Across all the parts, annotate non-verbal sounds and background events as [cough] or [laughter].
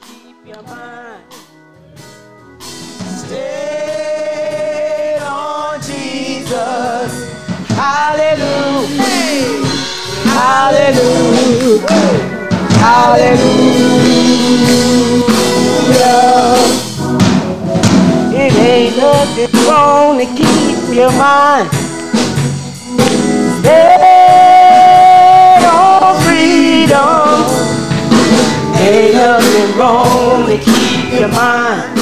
keep your mind. Stay on Jesus. Hallelujah. Hallelujah. Hallelujah. It ain't nothing wrong to keep your mind. Stay on freedom. Nothing wrong to keep your mind.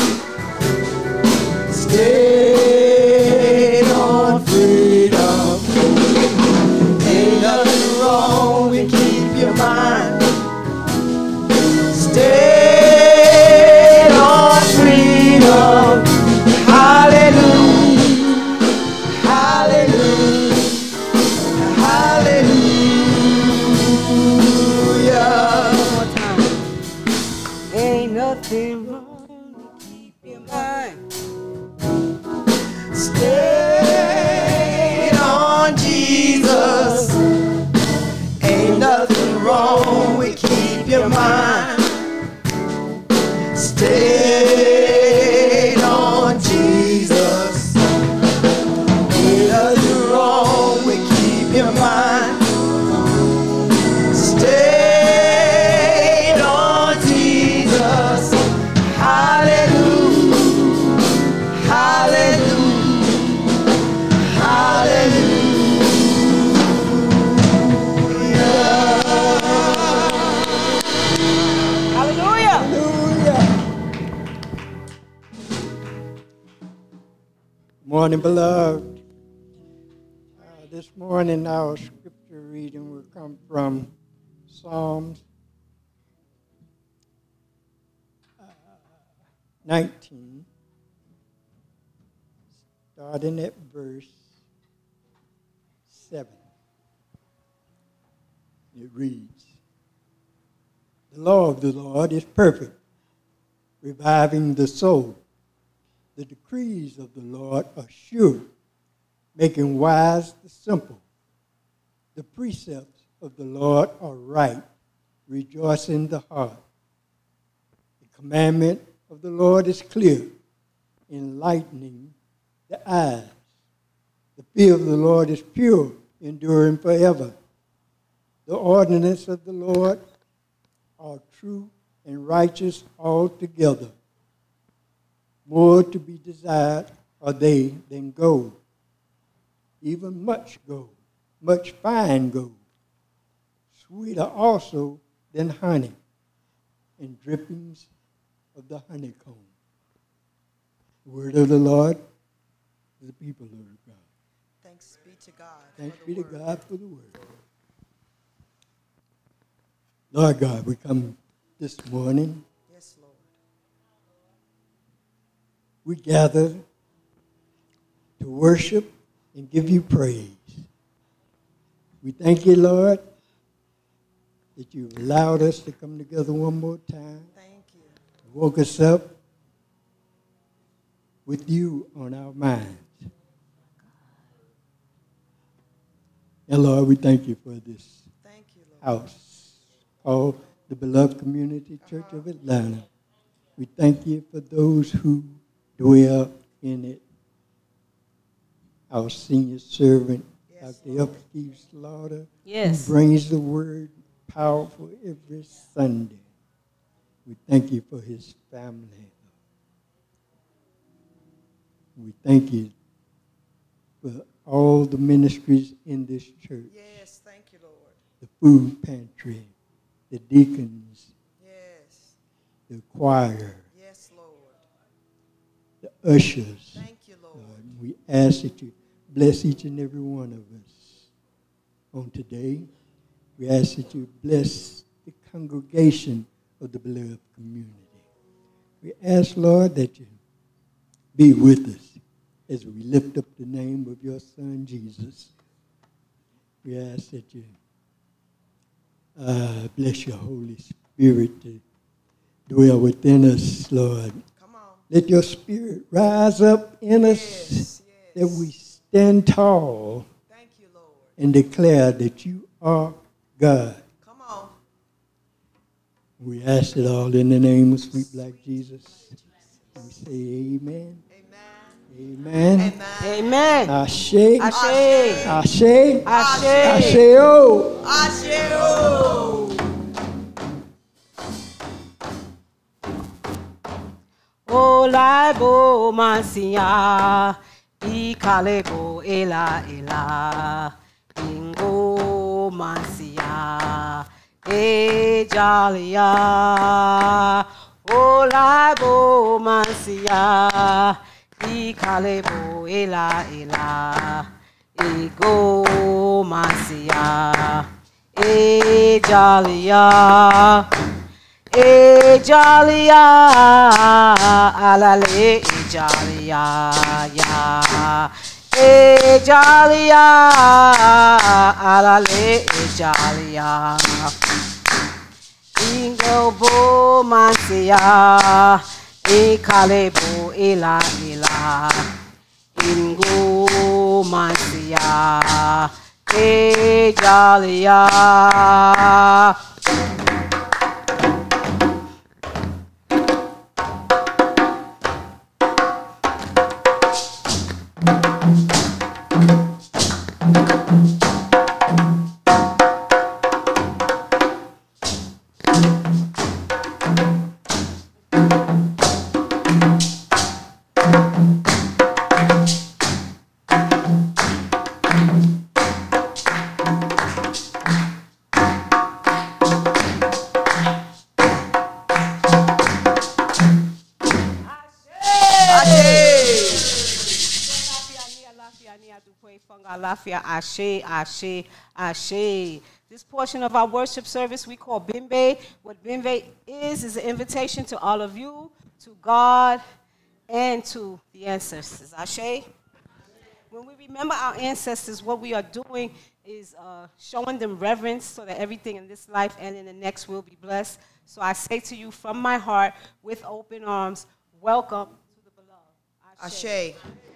Morning, beloved. Uh, this morning, our scripture reading will come from Psalms uh, 19, starting at verse 7. It reads The law of the Lord is perfect, reviving the soul. The decrees of the Lord are sure, making wise the simple. The precepts of the Lord are right, rejoicing the heart. The commandment of the Lord is clear, enlightening the eyes. The fear of the Lord is pure, enduring forever. The ordinance of the Lord are true and righteous altogether. More to be desired are they than gold, even much gold, much fine gold, sweeter also than honey, and drippings of the honeycomb. The word of the Lord to the people of God. Thanks be to God. Thanks be to. God for the word. Lord God, we come this morning. Yes, Lord. We gather to worship and give you praise. We thank you, Lord, that you've allowed us to come together one more time. Thank you. Woke us up with you on our minds. And Lord, we thank you for this Thank you, Lord. house called the Beloved Community Church of uh-huh. Atlanta. We thank you for those who dwell in it. Our senior servant, Yes, Dr. F. Keith Slaughter, Yes. who brings the word powerful every Sunday. We thank you for his family. We thank you for all the ministries in this church Yes, thank you, Lord. the food pantry, the deacons, Yes. the choir, Yes, Lord. the ushers. Thank you, Lord. Lord, we ask that you bless each and every one of us on today. We ask that you bless the congregation of the beloved community. We ask, Lord, that you be with us as we lift up the name of your Son, Jesus. We ask that you uh, bless your Holy Spirit to dwell within us, Lord. Come. Let your spirit rise up in us Yes, that we stand tall Thank you, Lord. and declare that you are God. Come on. We ask it all in the name of sweet black Jesus. We say amen. Amen. Amen. Amen. Ashe. Ashe. Ashe. Ashe. Ashe. oh. Asheo. Olai bo mansia, ikale bo ela ela, ingo mansia, e jalia. Olai bo mansia, ikale bo ela ela, ego mansia, e jalia. Ejalia, alale, Ejalia, ya. Ejalia, alale, Ejalia. Ingo bo mansia, ekale bo ela ela. Ingo mansia, Ejalia. Lafia, Ashe, Ashe, Ashe. This portion of our worship service we call Bimbe. What Bimbe is, is an invitation to all of you, to God, and to the ancestors. Ashe. When we remember our ancestors, what we are doing is uh, showing them reverence so that everything in this life and in the next will be blessed. So I say to you from my heart, with open arms, welcome to the beloved. Ashe. Ashe!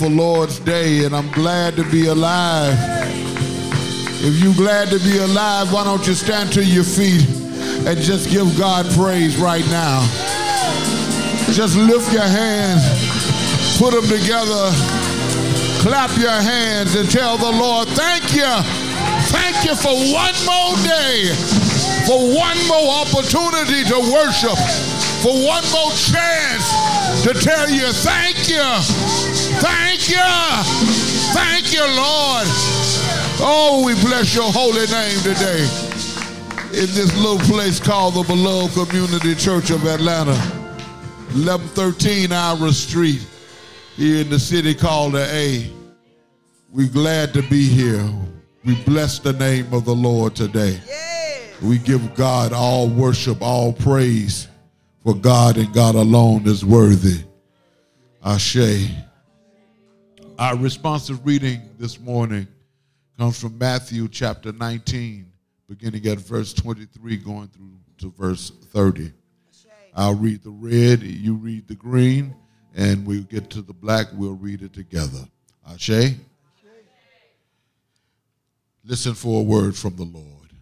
Beautiful Lord's Day, and I'm glad to be alive. If you're glad to be alive, why don't you stand to your feet and just give God praise right now? Just lift your hands, put them together, clap your hands, and tell the Lord, thank you. Thank you for one more day, for one more opportunity to worship, for one more chance to tell you, thank you. Thank you. Thank you, Lord. Oh, we bless your holy name today in this little place called the Beloved Community Church of Atlanta. 1113 Ira Street here in the city called the A. We're glad to be here. We bless the name of the Lord today. We give God all worship, all praise, for God and God alone is worthy. Ashe. Our responsive reading this morning comes from Matthew chapter 19, beginning at verse 23, going through to verse 30. I'll read the red, you read the green, and we'll get to the black, we'll read it together. Ashe? Listen for a word from the Lord.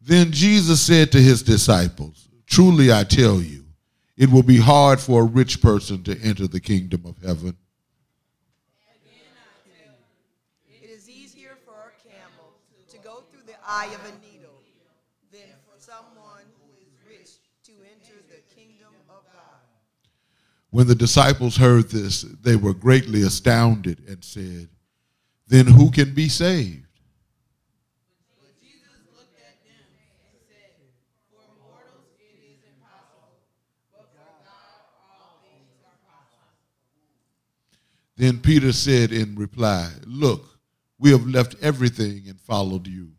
Then Jesus said to his disciples, Truly I tell you, it will be hard for a rich person to enter the kingdom of heaven. It is easier for a camel to go through the eye of a needle than for someone who is rich to enter the kingdom of God. When the disciples heard this, they were greatly astounded and said, Then who can be saved? Then Peter said in reply, Look, we have left everything and followed you.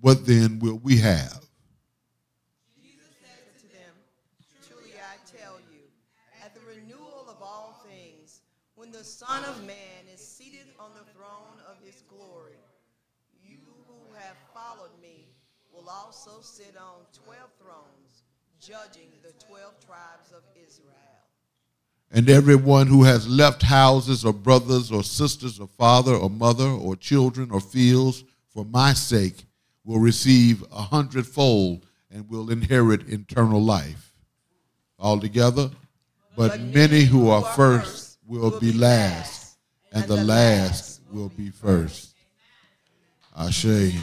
What then will we have? Jesus said to them, Truly I tell you, at the renewal of all things, when the Son of Man is seated on the throne of his glory, you who have followed me will also sit on twelve thrones, judging the twelve tribes of Israel. And everyone who has left houses or brothers or sisters or father or mother or children or fields for my sake will receive a hundredfold and will inherit eternal life. All Altogether, but many who are first will be last, and the last will be first. Ashe.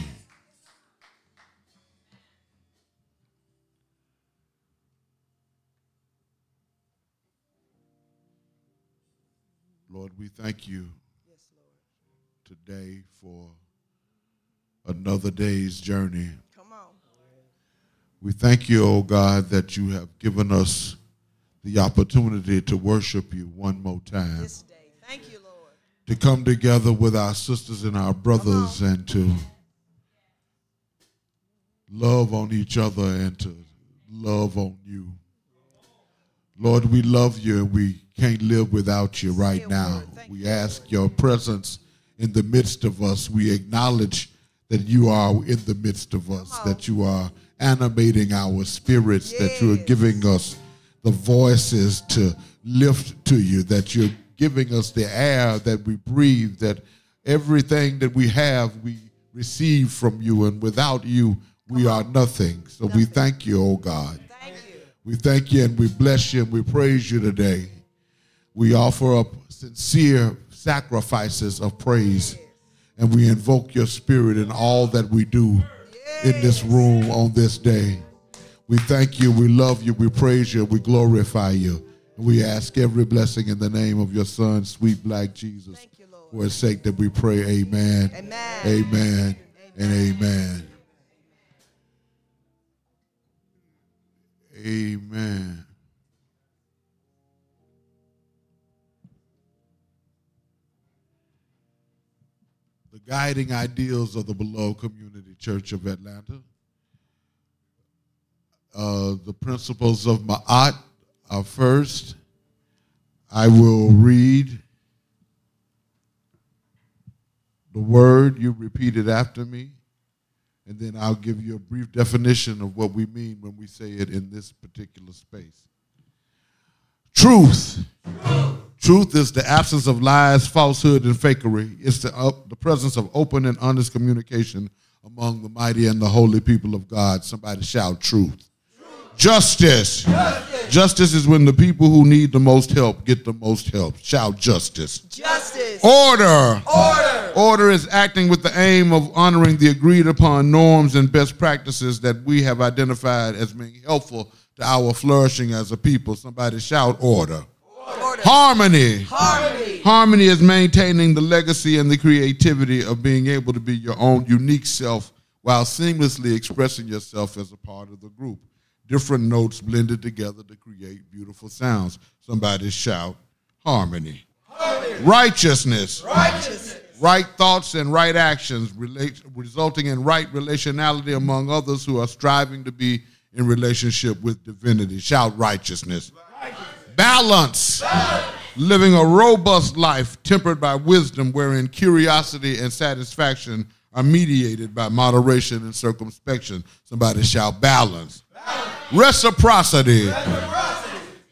Lord, we thank you today for another day's journey. Come on. We thank you, oh God, that you have given us the opportunity to worship you one more time, This day. Thank you, Lord. to come together with our sisters and our brothers and to love on each other and to love on you. Lord, we love you and we can't live without you right now. We ask your presence in the midst of us. We acknowledge that you are in the midst of us, that you are animating our spirits, that you are giving us the voices to lift to you, that you're giving us the air that we breathe, that everything that we have, we receive from you, and without you, we are nothing. So we thank you, oh God. Thank you. We thank you and we bless you and we praise you today. We offer up sincere sacrifices of praise and we invoke your spirit in all that we do in this room on this day. We thank you, we love you, we praise you, we glorify you. And we ask every blessing in the name of your son, sweet black Jesus. Thank you, Lord. For his sake that we pray, amen. Amen. Amen. and amen. Amen. Guiding ideals of the Beloved Community Church of Atlanta. Uh, the principles of Ma'at are first. I will read the word, you repeat it after me, and then I'll give you a brief definition of what we mean when we say it in this particular space. Truth. Truth is the absence of lies, falsehood, and fakery. It's the, uh, the presence of open and honest communication among the mighty and the holy people of God. Somebody shout truth. Justice. justice. Justice is when the people who need the most help get the most help. Shout justice. Justice. Order. Order. Order is acting with the aim of honoring the agreed upon norms and best practices that we have identified as being helpful to our flourishing as a people. Somebody shout order. Harmony. Harmony. Harmony is maintaining the legacy and the creativity of being able to be your own unique self while seamlessly expressing yourself as a part of the group. Different notes blended together to create beautiful sounds. Somebody shout harmony. Righteousness. Righteousness. Right thoughts and right actions relate, resulting in right relationality among others who are striving to be in relationship with divinity. Shout righteousness. Balance. Living a robust life tempered by wisdom, wherein curiosity and satisfaction are mediated by moderation and circumspection. Somebody shout balance. Reciprocity.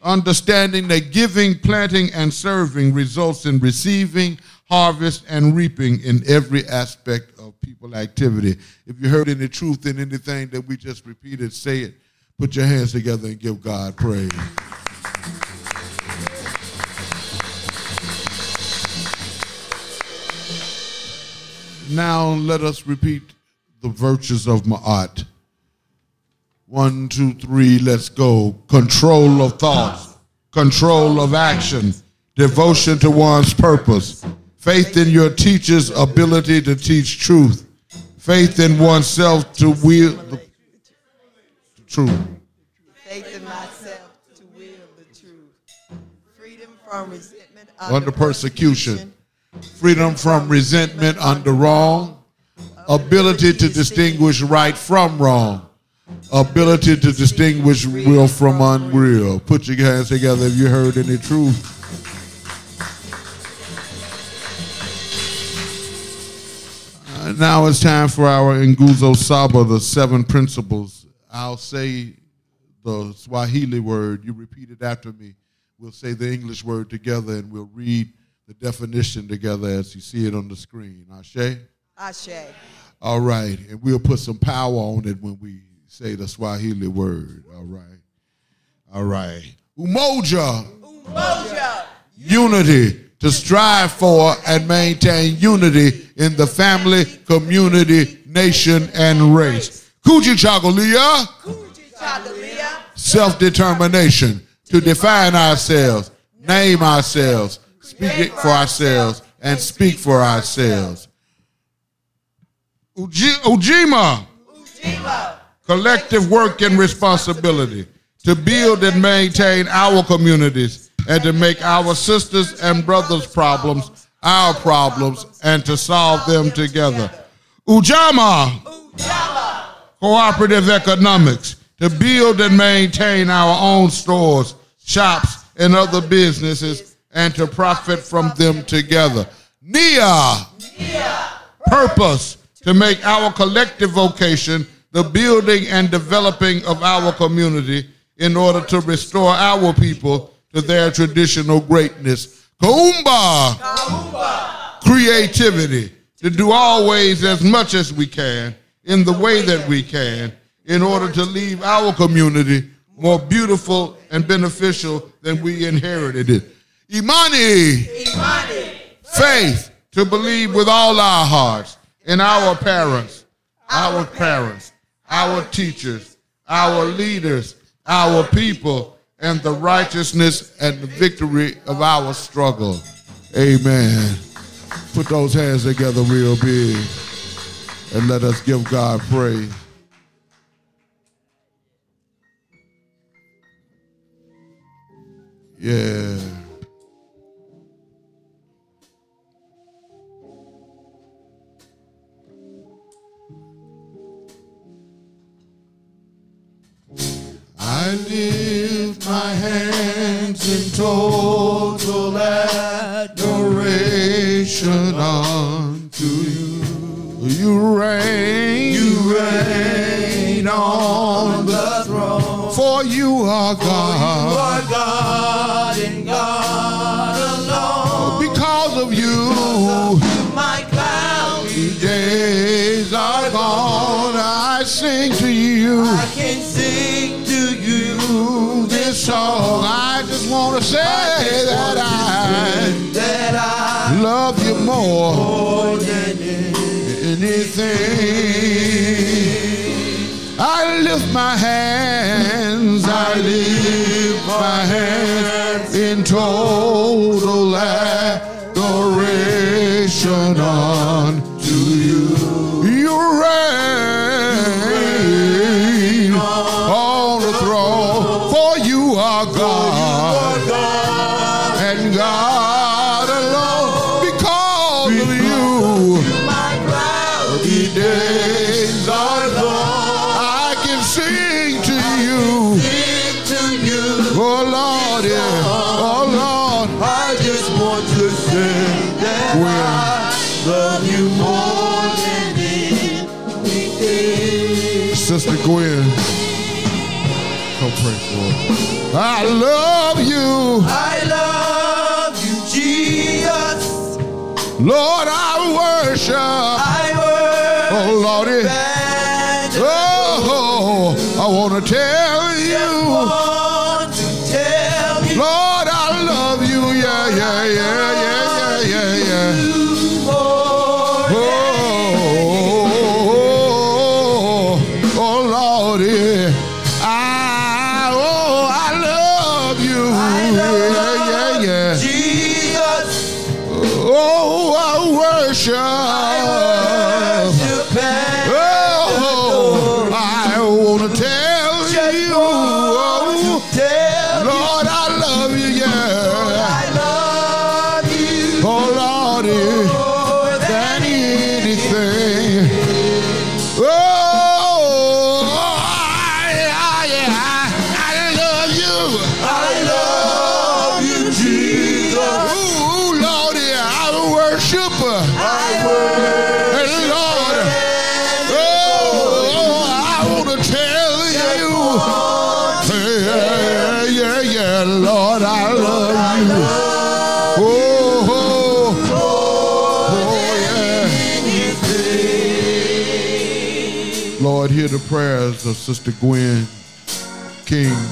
Understanding that giving, planting, and serving results in receiving, harvest, and reaping in every aspect of people activity. If you heard any truth in anything that we just repeated, say it. Put your hands together and give God praise. Now let us repeat the virtues of Ma'at. One, two, three, let's go. Control of thoughts, control of action, devotion to one's purpose, faith in your teacher's ability to teach truth, faith in oneself to wield the truth. Faith in myself to wield the truth. Freedom from resentment Under persecution, freedom from resentment under wrong, ability to distinguish right from wrong, ability to distinguish real from unreal. Put your hands together if you heard any truth. Uh, now it's time for our Nguzo Saba, the seven principles. I'll say the Swahili word, you repeat it after me. We'll say the English word together and we'll read the definition together as you see it on the screen. Ashe? Ashe. All right, and we'll put some power on it when we say the Swahili word. All right. All right. Umoja, Umoja. unity, to strive for and maintain unity in the family, community, nation, and race. Kujichagulia, Kujichagulia. self determination, to define ourselves, name ourselves, speak it for ourselves, and speak for ourselves. Uji- Ujima, Ujima. collective work and responsibility to build and maintain our communities and to make our sisters and brothers' problems our problems and to solve them together. Ujamaa, Ujamaa. cooperative economics to build and maintain our own stores, shops, and other businesses and to profit from them together. Nia, purpose to make our collective vocation the building and developing of our community in order to restore our people to their traditional greatness. Kuumba, creativity to do always as much as we can in the way that we can in order to leave our community more beautiful and beneficial than we inherited it. Imani, Imani. faith to believe with all our hearts in our parents, our parents, our teachers, our leaders, our people, and the righteousness and the victory of our struggle. Amen. Put those hands together real big. and let us give God praise. Yeah. I lift my hands in total adoration unto you. You reign, you reign on the throne. For you are God. Lord God and God alone. Because of you, My cloudy days are gone. I sing to you. I can sing to you this song. I just want to say that I that I love you more more than anything. I lift my hands, I lift my hands in total you I love you. I love you, Jesus. Lord, I worship. I worship Oh Lordy. Oh, I want to tell prayers of Sister Gwen King.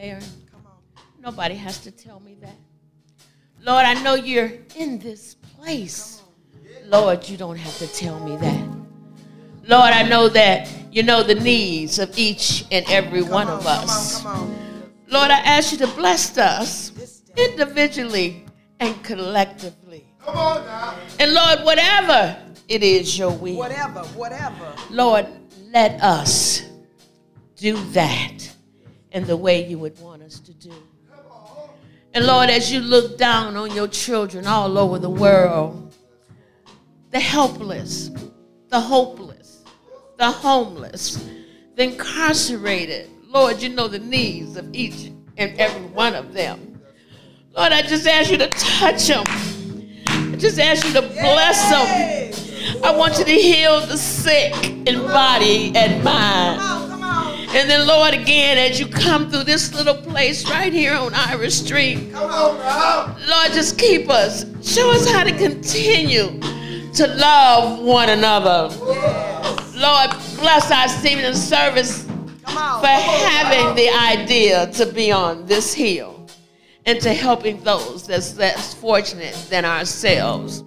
Know you're there. Nobody has to tell me that. Lord, I know you're in this place. Lord, you don't have to tell me that. Lord, I know that you know the needs of each and every one of us. Lord, I ask you to bless us individually and collectively. And Lord, whatever it is your will, Whatever, whatever. Lord, let us do that in the way you would want us to do. And Lord, as you look down on your children all over the world, the helpless, the hopeless, the homeless, the incarcerated, Lord, you know the needs of each and every one of them. Lord, I just ask you to touch them. I just ask you to bless them. I want you to heal the sick in body and mind. And then, Lord, again, as you come through this little place right here on Ira Street, come on, Lord, just keep us. Show us how to continue to love one another. Lord, bless our Stephen service for having the idea to be on this hill and to helping those that's less fortunate than ourselves.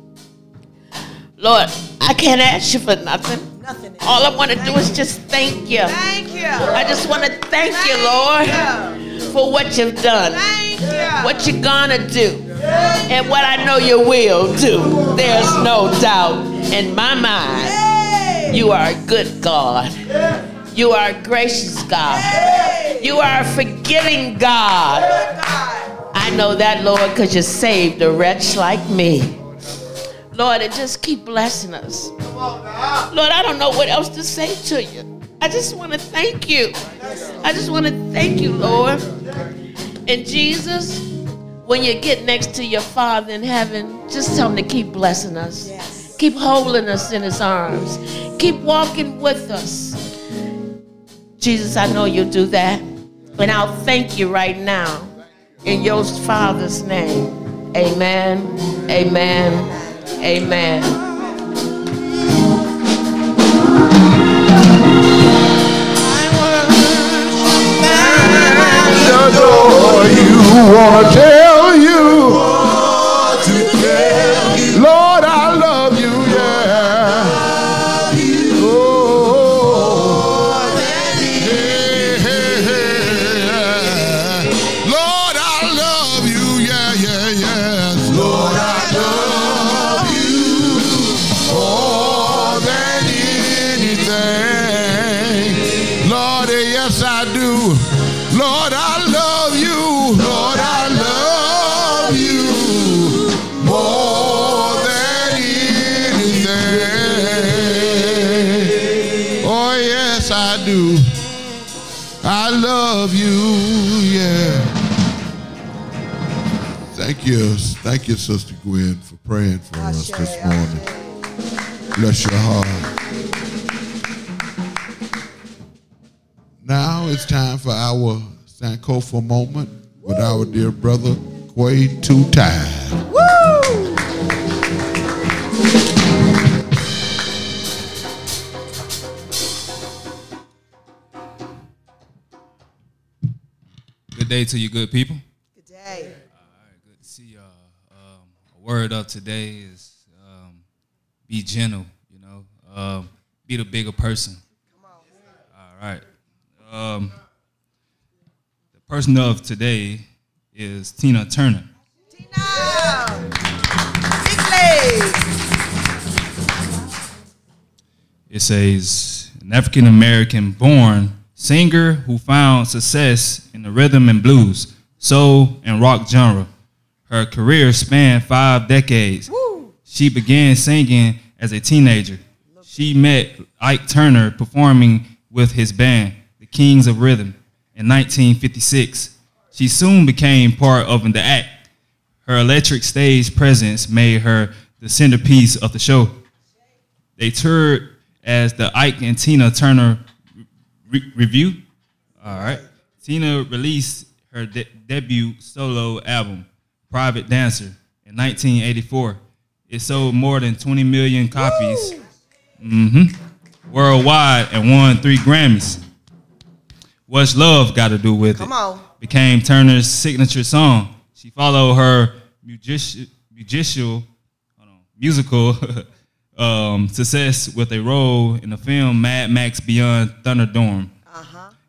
Lord, I can't ask you for nothing. Nothing. All I want to do is just thank you. Thank you. I just want to thank you, Thank Lord, for what you've done, Thank you. what you're gonna do, and what I know you will do. There's no doubt in my mind. Hey. You are a good God. You are a gracious God. You are a forgiving God. God. I know that, Lord, because you saved a wretch like me. Lord, and just keep blessing us. Lord, I don't know what else to say to you. I just want to thank you. I just want to thank you, Lord. And Jesus, when you get next to your Father in heaven, just tell him to keep blessing us. Yes. Keep holding us in his arms. Keep walking with us. Jesus, I know you'll do that. And I'll thank you right now in your Father's name. Amen. Amen. Amen. adore you. Wanna tell Thank you, Sister Gwen, for praying for us this morning. Bless your heart. Now it's time for our Sankofa moment with our dear brother Quay Two Time. Good day to you, good people. Good day. Good to see y'all. Um, a word of today is um, be gentle. You know, um, be the bigger person. All right. Um, the person of today is Tina Turner. Tina. Big legs. It says an African American born singer who found success in the rhythm and blues, soul, and rock genre. Her career spanned five decades. She began singing as a teenager. She met Ike Turner performing with his band, the Kings of Rhythm, in 1956. She soon became part of the act. Her electric stage presence made her the centerpiece of the show. They toured as the Ike and Tina Turner re- Revue. All right. Tina released her de- debut solo album, Private Dancer, in 1984. It sold more than 20 million copies hmm worldwide and won three Grammys. What's Love Got to Do with Come It? on. Became Turner's signature song. She followed her music- musical, musical [laughs] um, success with a role in the film Mad Max Beyond Thunderdome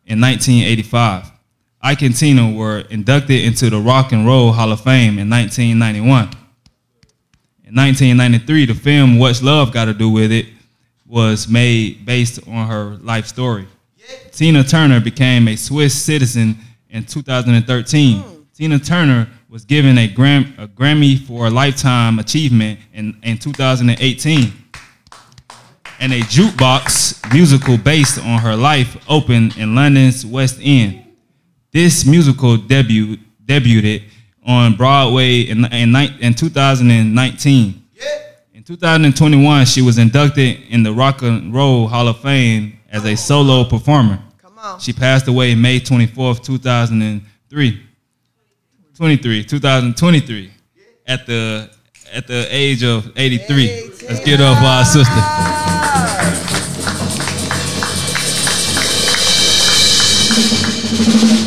in 1985. Ike and Tina were inducted into the Rock and Roll Hall of Fame in 1991. In 1993, the film What's Love Got to Do with It was made based on her life story. Tina Turner became a Swiss citizen in 2013. Tina Turner was given a, Gram- a Grammy for a Lifetime Achievement in, in 2018. And a jukebox musical based on her life opened in London's West End. This musical debut, debuted on Broadway in, in, in 2019. In 2021, she was inducted in the Rock and Roll Hall of Fame as a solo performer. Come on. She passed away May 24th, 2003. 23, 2023, at the at the age of 83. Let's get up for our sister. [laughs]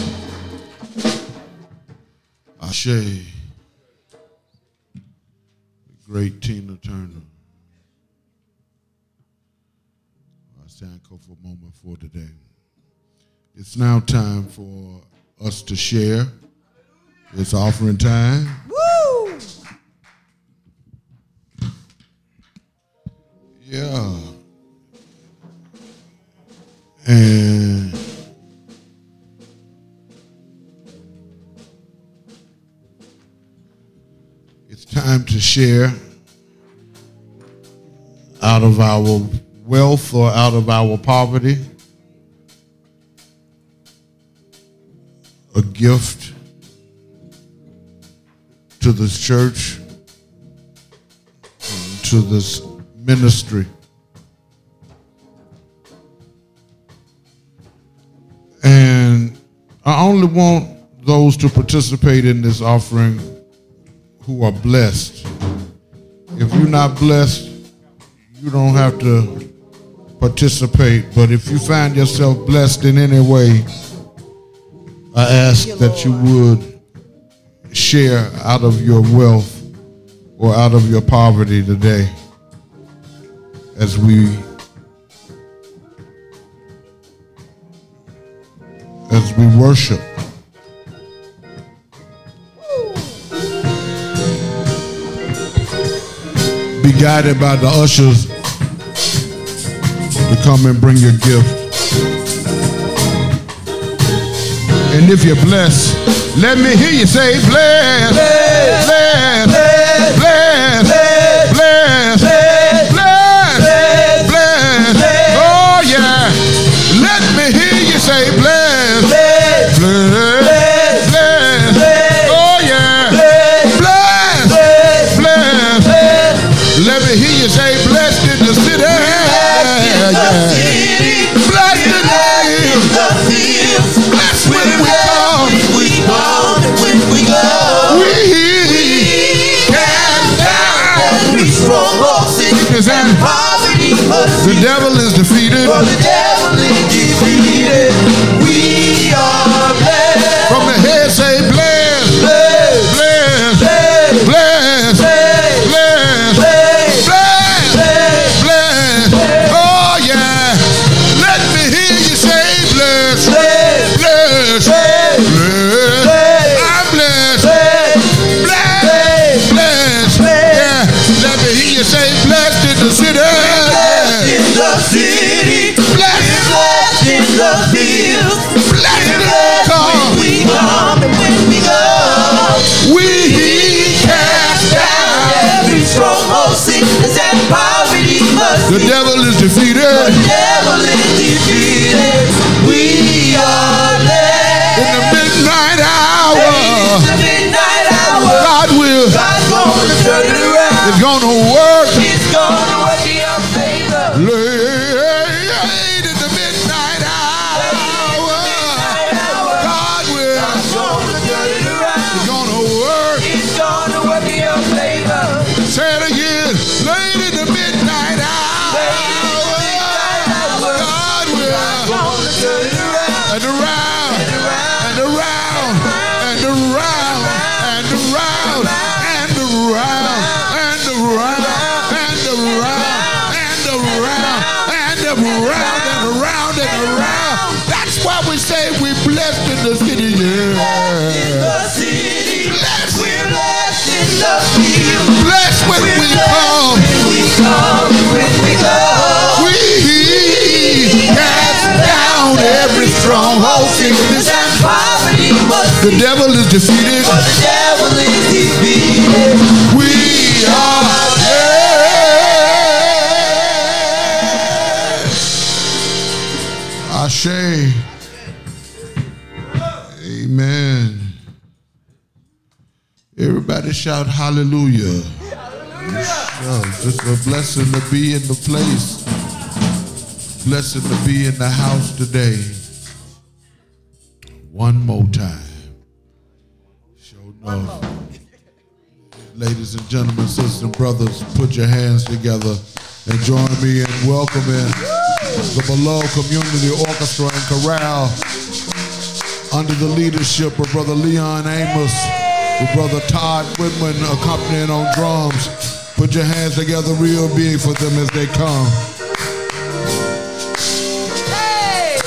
Ashe. Great Tina Turner. I stand for a moment for today. It's now time for us to share. It's offering time. Woo! Yeah. And time to share out of our wealth or out of our poverty a gift to this church, to this ministry. And I only want those to participate in this offering who are blessed. If you're not blessed, you don't have to participate. But if you find yourself blessed in any way, I ask that you would share out of your wealth or out of your poverty today as we as we worship. Be guided by the ushers to come and bring your gift. And if you're blessed, let me hear you say, bless, bless, bless, The we. We we can all sickness and poverty. The devil is defeated. We are blessed. From the The devil is defeated. The devil is defeated. We are In the midnight hour, It's the midnight hour. God will God's gonna turn it around. is gonna work The devil is defeated. For the devil is defeated. We are blessed. Ashe. Amen. Everybody shout hallelujah. Yeah, just a blessing to be in the place. Blessing to be in the house today. put your hands together and join me in welcoming the beloved community orchestra and chorale under the leadership of brother leon amos with brother todd whitman accompanying on drums put your hands together real big for them as they come hey!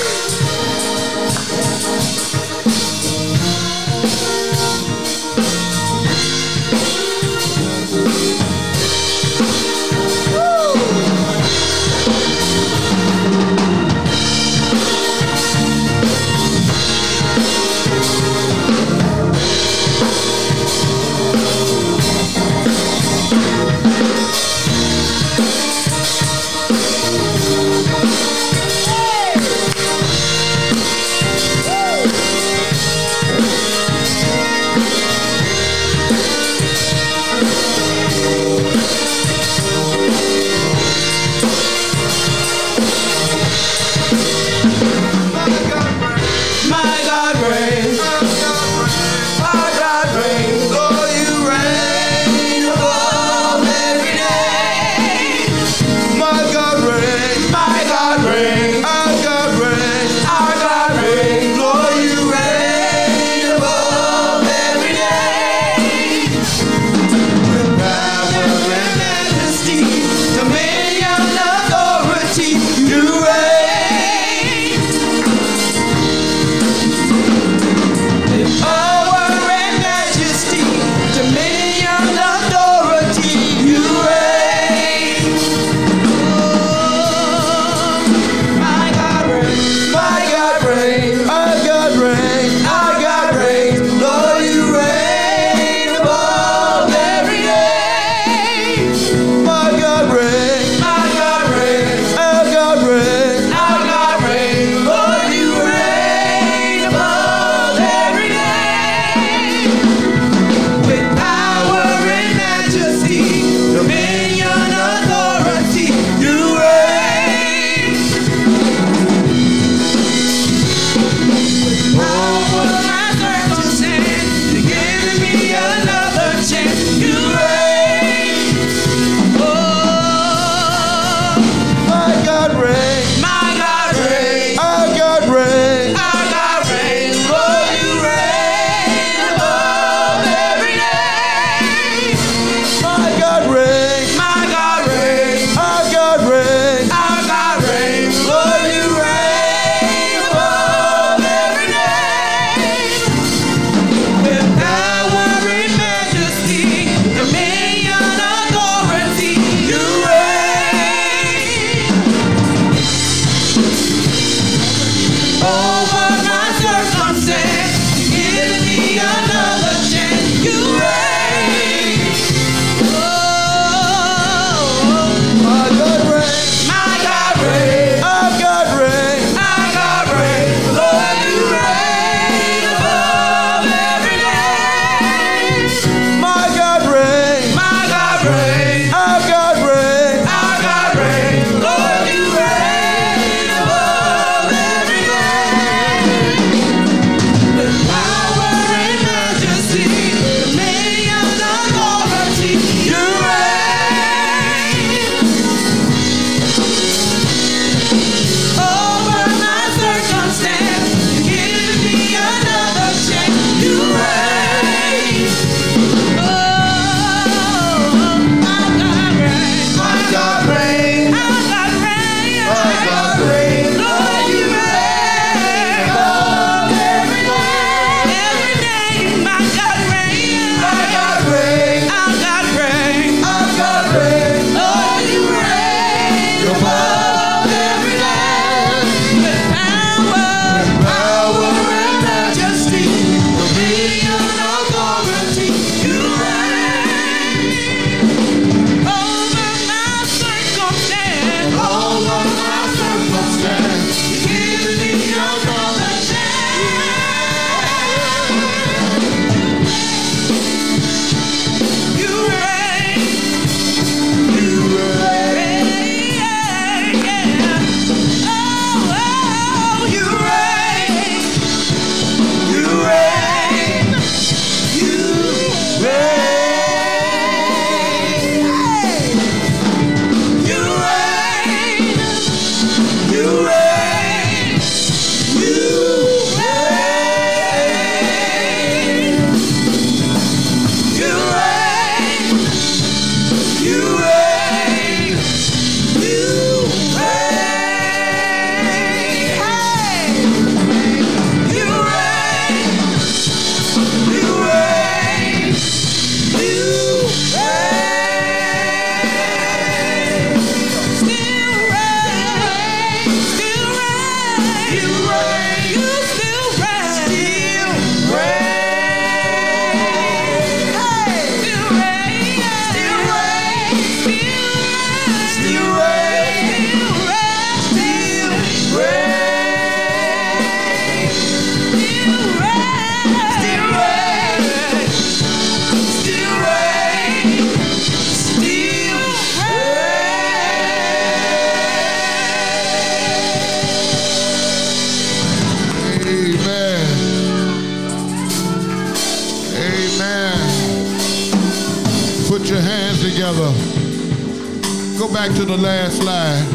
Back to the last slide.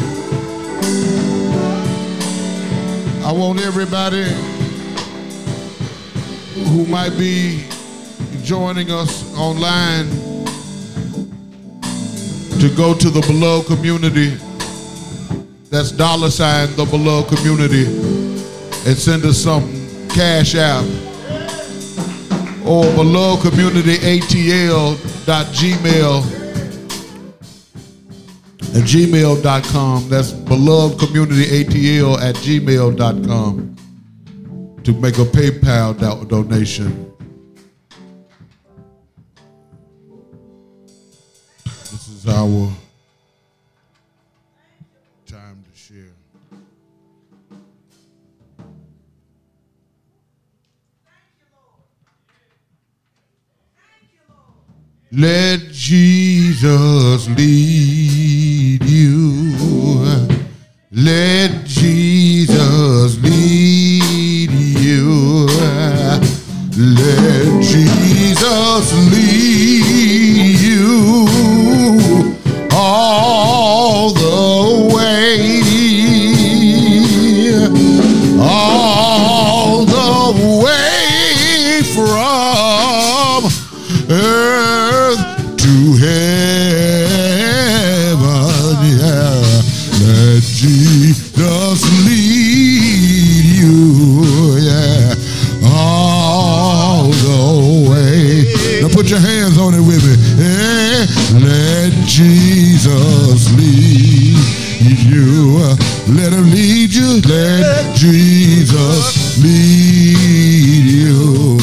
I want everybody who might be joining us online to go to the beloved community. That's dollar sign the beloved community and send us some cash app or beloved community ATL dot gmail at gmail.com. That's beloved community ATL at gmail.com to make a PayPal do- donation. This is our Let Jesus lead you. Let Jesus lead you. Let Jesus lead you all Let Jesus lead you. Let him lead you. Let Jesus lead you.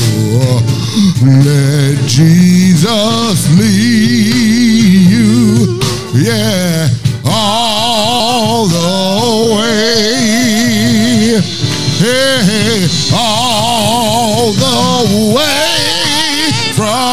Let Jesus lead you. Yeah, all the way. Hey, all the way from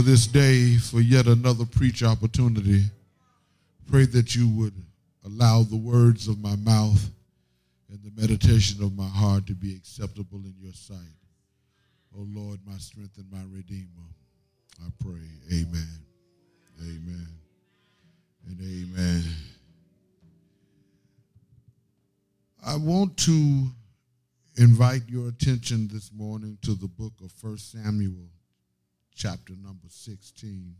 for this day, for yet another preach opportunity. Pray that you would allow the words of my mouth and the meditation of my heart to be acceptable in your sight. O Lord, my strength and my redeemer. I pray. Amen. Amen. And amen. I want to invite your attention this morning to the book of 1 Samuel, chapter number 16.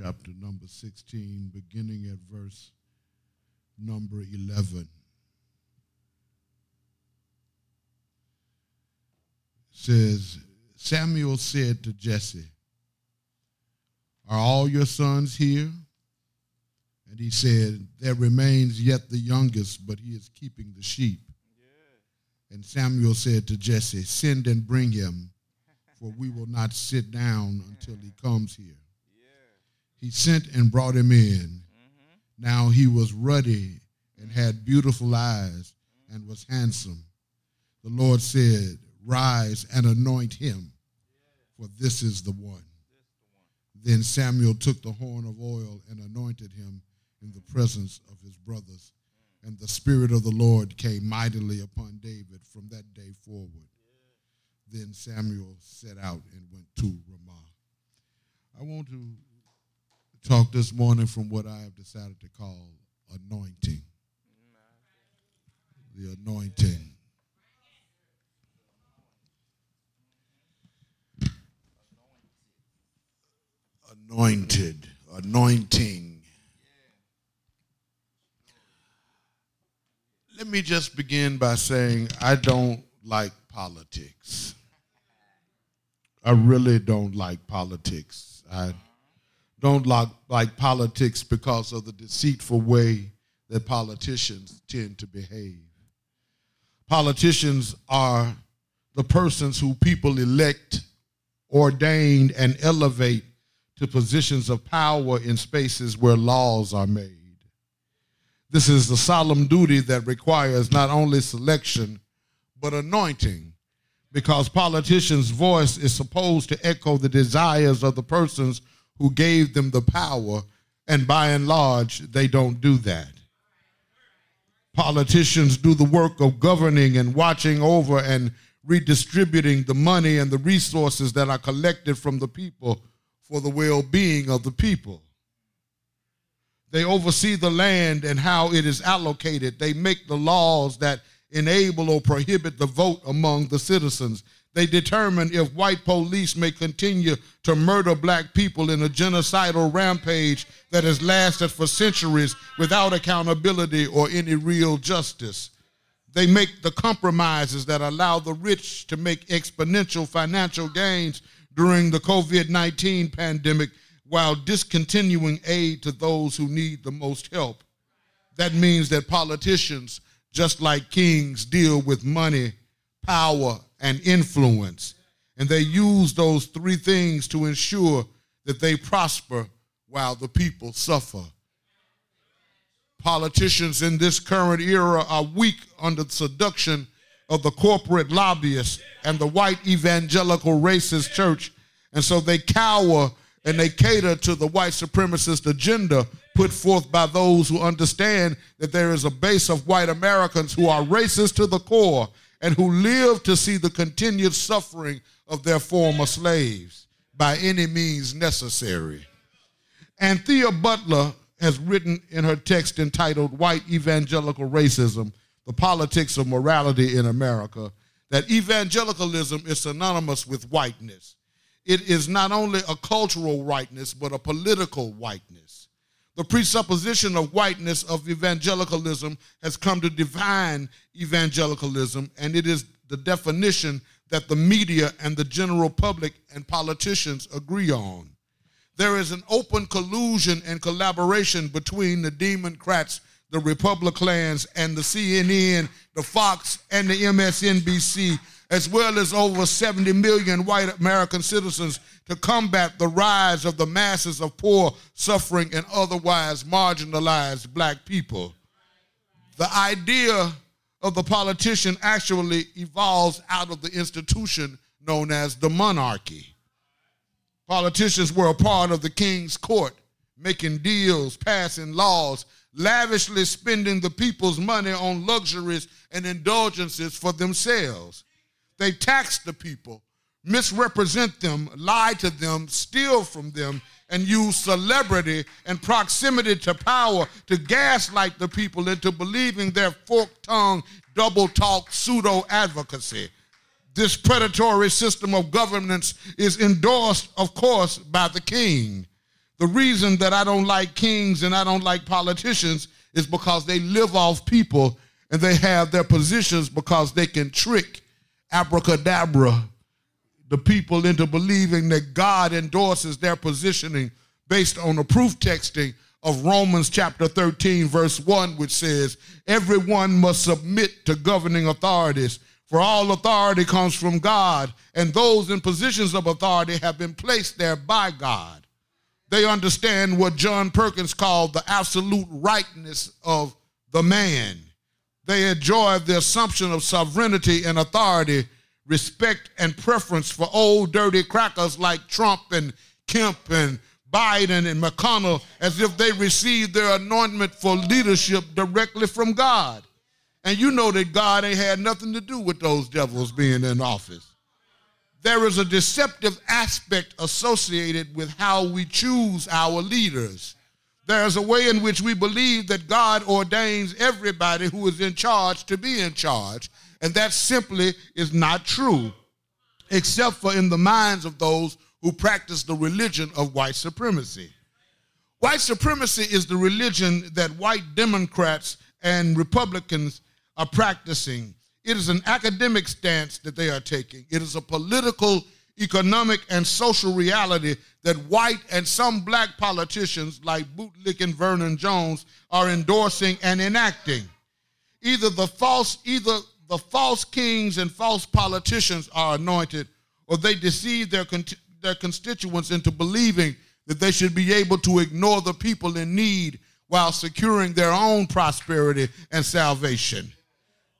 chapter number 16, beginning at verse number 11. It says, Samuel said to Jesse, Are all your sons here? And he said, There remains yet the youngest, but he is keeping the sheep. And Samuel said to Jesse, Send and bring him, for we will not sit down until he comes here. He sent and brought him in. Now he was ruddy and had beautiful eyes and was handsome. The Lord said, Rise and anoint him, for this is the one. Then Samuel took the horn of oil and anointed him in the presence of his brothers. And the Spirit of the Lord came mightily upon David from that day forward. Then Samuel set out and went to Ramah. I want to talk this morning from what I have decided to call anointing. The anointing. Anointed, anointing. Let me just begin by saying I don't like politics. I really don't like politics. I don't like, like politics because of the deceitful way that politicians tend to behave. Politicians are the persons who people elect, ordain, and elevate to positions of power in spaces where laws are made. This is the solemn duty that requires not only selection, but anointing, because politicians' voice is supposed to echo the desires of the persons who gave them the power, and by and large, they don't do that. Politicians do the work of governing and watching over and redistributing the money and the resources that are collected from the people for the well being of the people. They oversee the land and how it is allocated. They make the laws that enable or prohibit the vote among the citizens. They determine if white police may continue to murder black people in a genocidal rampage that has lasted for centuries without accountability or any real justice. They make the compromises that allow the rich to make exponential financial gains during the COVID 19 pandemic while discontinuing aid to those who need the most help. That means that politicians, just like kings, deal with money, power, and influence. And they use those three things to ensure that they prosper while the people suffer. Politicians in this current era are weak under the seduction of the corporate lobbyists and the white evangelical racist church. And so they cower and they cater to the white supremacist agenda put forth by those who understand that there is a base of white Americans who are racist to the core and who live to see the continued suffering of their former slaves by any means necessary. Anthea Butler has written in her text entitled White Evangelical Racism The Politics of Morality in America that evangelicalism is synonymous with whiteness. It is not only a cultural whiteness, but a political whiteness. The presupposition of whiteness of evangelicalism has come to define evangelicalism, and it is the definition that the media and the general public and politicians agree on. There is an open collusion and collaboration between the Democrats, the Republicans, and the CNN, the Fox, and the MSNBC, as well as over 70 million white American citizens to combat the rise of the masses of poor, suffering, and otherwise marginalized black people. The idea of the politician actually evolves out of the institution known as the monarchy. Politicians were a part of the king's court, making deals, passing laws, lavishly spending the people's money on luxuries and indulgences for themselves. They tax the people, misrepresent them, lie to them, steal from them, and use celebrity and proximity to power to gaslight the people into believing their forked tongue, double talk, pseudo advocacy. This predatory system of governance is endorsed, of course, by the king. The reason that I don't like kings and I don't like politicians is because they live off people and they have their positions because they can trick abracadabra the people into believing that God endorses their positioning based on the proof texting of Romans chapter 13, verse 1, which says, Everyone must submit to governing authorities, for all authority comes from God, and those in positions of authority have been placed there by God. They understand what John Perkins called the absolute rightness of the man. They enjoy the assumption of sovereignty and authority, respect and preference for old dirty crackers like Trump and Kemp and Biden and McConnell as if they received their anointment for leadership directly from God. And you know that God ain't had nothing to do with those devils being in office. There is a deceptive aspect associated with how we choose our leaders. There's a way in which we believe that God ordains everybody who is in charge to be in charge, and that simply is not true, except for in the minds of those who practice the religion of white supremacy. White supremacy is the religion that white Democrats and Republicans are practicing. It is an academic stance that they are taking. It is a political, economic, and social reality that white and some black politicians like bootlicking Vernon Jones are endorsing and enacting. Either the false, either the false kings and false politicians are anointed, or they deceive their, con- their constituents into believing that they should be able to ignore the people in need while securing their own prosperity and salvation.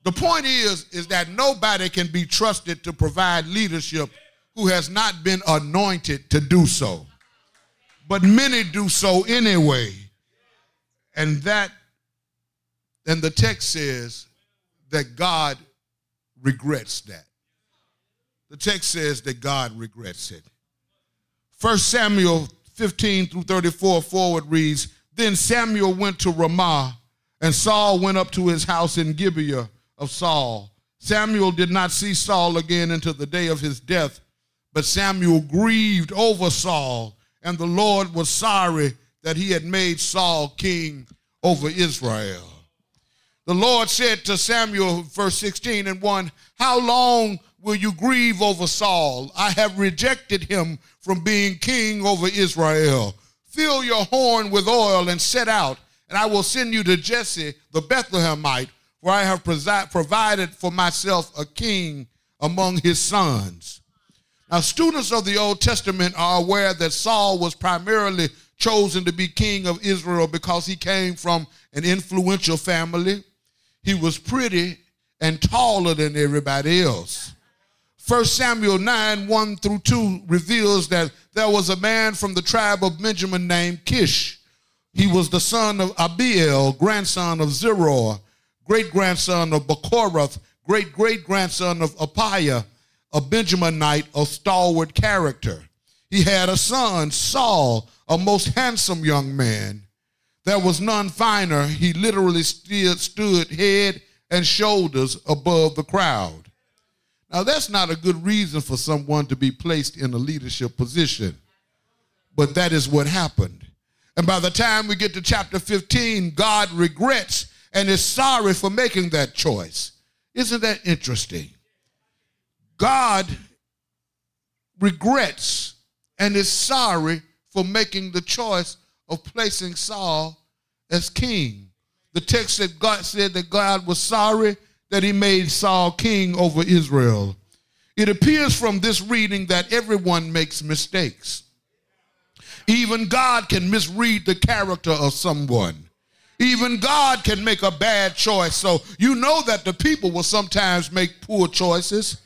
The point is, is that nobody can be trusted to provide leadership who has not been anointed to do so. But many do so anyway. And that, and the text says that God regrets that. The text says that God regrets it. 1 Samuel 15 through 34 forward reads, Then Samuel went to Ramah, and Saul went up to his house in Gibeah of Saul. Samuel did not see Saul again until the day of his death, but Samuel grieved over Saul, and the Lord was sorry that he had made Saul king over Israel. The Lord said to Samuel, verse 16 and 1, How long will you grieve over Saul? I have rejected him from being king over Israel. Fill your horn with oil and set out, and I will send you to Jesse the Bethlehemite, for I have provided for myself a king among his sons. Now, students of the Old Testament are aware that Saul was primarily chosen to be king of Israel because he came from an influential family. He was pretty and taller than everybody else. 1 Samuel 9 1 through 2 reveals that there was a man from the tribe of Benjamin named Kish. He was the son of Abiel, grandson of Zeror, great grandson of Bechorath, great great grandson of Apiah, a Benjaminite of stalwart character. He had a son, Saul, a most handsome young man. There was none finer. He literally stood, stood head and shoulders above the crowd. Now, that's not a good reason for someone to be placed in a leadership position, but that is what happened. And by the time we get to chapter 15, God regrets and is sorry for making that choice. Isn't that interesting? God regrets and is sorry for making the choice of placing Saul as king. The text said God said that God was sorry that he made Saul king over Israel. It appears from this reading that everyone makes mistakes. Even God can misread the character of someone. Even God can make a bad choice. So you know that the people will sometimes make poor choices.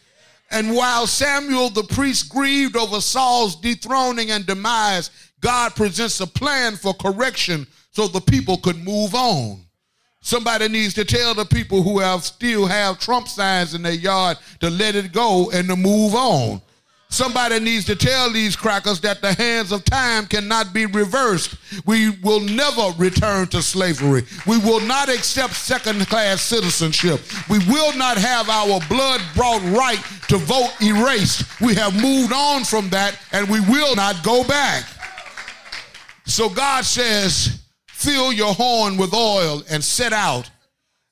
And while Samuel the priest grieved over Saul's dethroning and demise, God presents a plan for correction so the people could move on. Somebody needs to tell the people who have still have Trump signs in their yard to let it go and to move on. Somebody needs to tell these crackers that the hands of time cannot be reversed. We will never return to slavery. We will not accept second class citizenship. We will not have our blood brought right to vote erased. We have moved on from that and we will not go back. So God says, Fill your horn with oil and set out,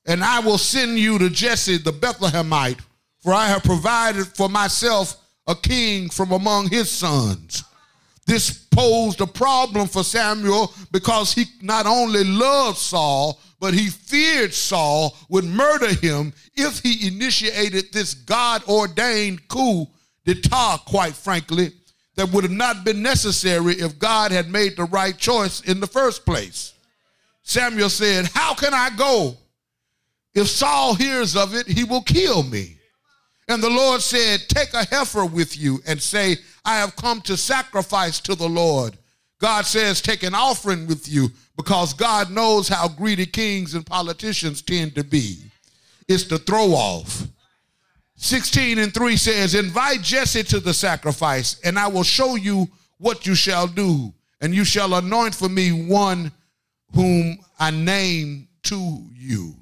and I will send you to Jesse the Bethlehemite, for I have provided for myself a king from among his sons. This posed a problem for Samuel because he not only loved Saul, but he feared Saul would murder him if he initiated this God ordained coup d'etat, quite frankly, that would have not been necessary if God had made the right choice in the first place. Samuel said, How can I go? If Saul hears of it, he will kill me. And the Lord said, Take a heifer with you and say, I have come to sacrifice to the Lord. God says, Take an offering with you because God knows how greedy kings and politicians tend to be. It's the throw off. 16 and 3 says, Invite Jesse to the sacrifice, and I will show you what you shall do. And you shall anoint for me one whom I name to you.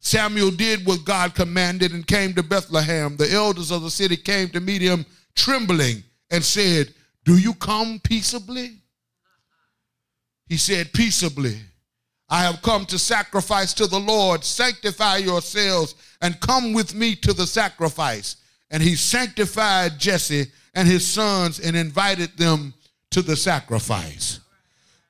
Samuel did what God commanded and came to Bethlehem. The elders of the city came to meet him trembling and said, Do you come peaceably? He said, Peaceably. I have come to sacrifice to the Lord. Sanctify yourselves and come with me to the sacrifice. And he sanctified Jesse and his sons and invited them to the sacrifice.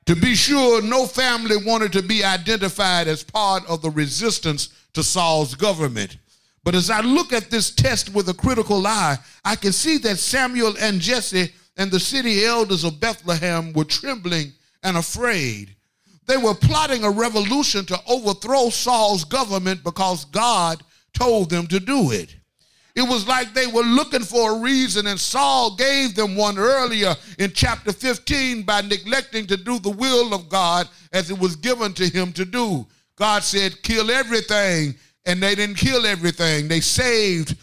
To be sure, no family wanted to be identified as part of the resistance to Saul's government. But as I look at this test with a critical eye, I can see that Samuel and Jesse and the city elders of Bethlehem were trembling and afraid. They were plotting a revolution to overthrow Saul's government because God told them to do it. It was like they were looking for a reason, and Saul gave them one earlier in chapter 15 by neglecting to do the will of God as it was given to him to do. God said, Kill everything, and they didn't kill everything. They saved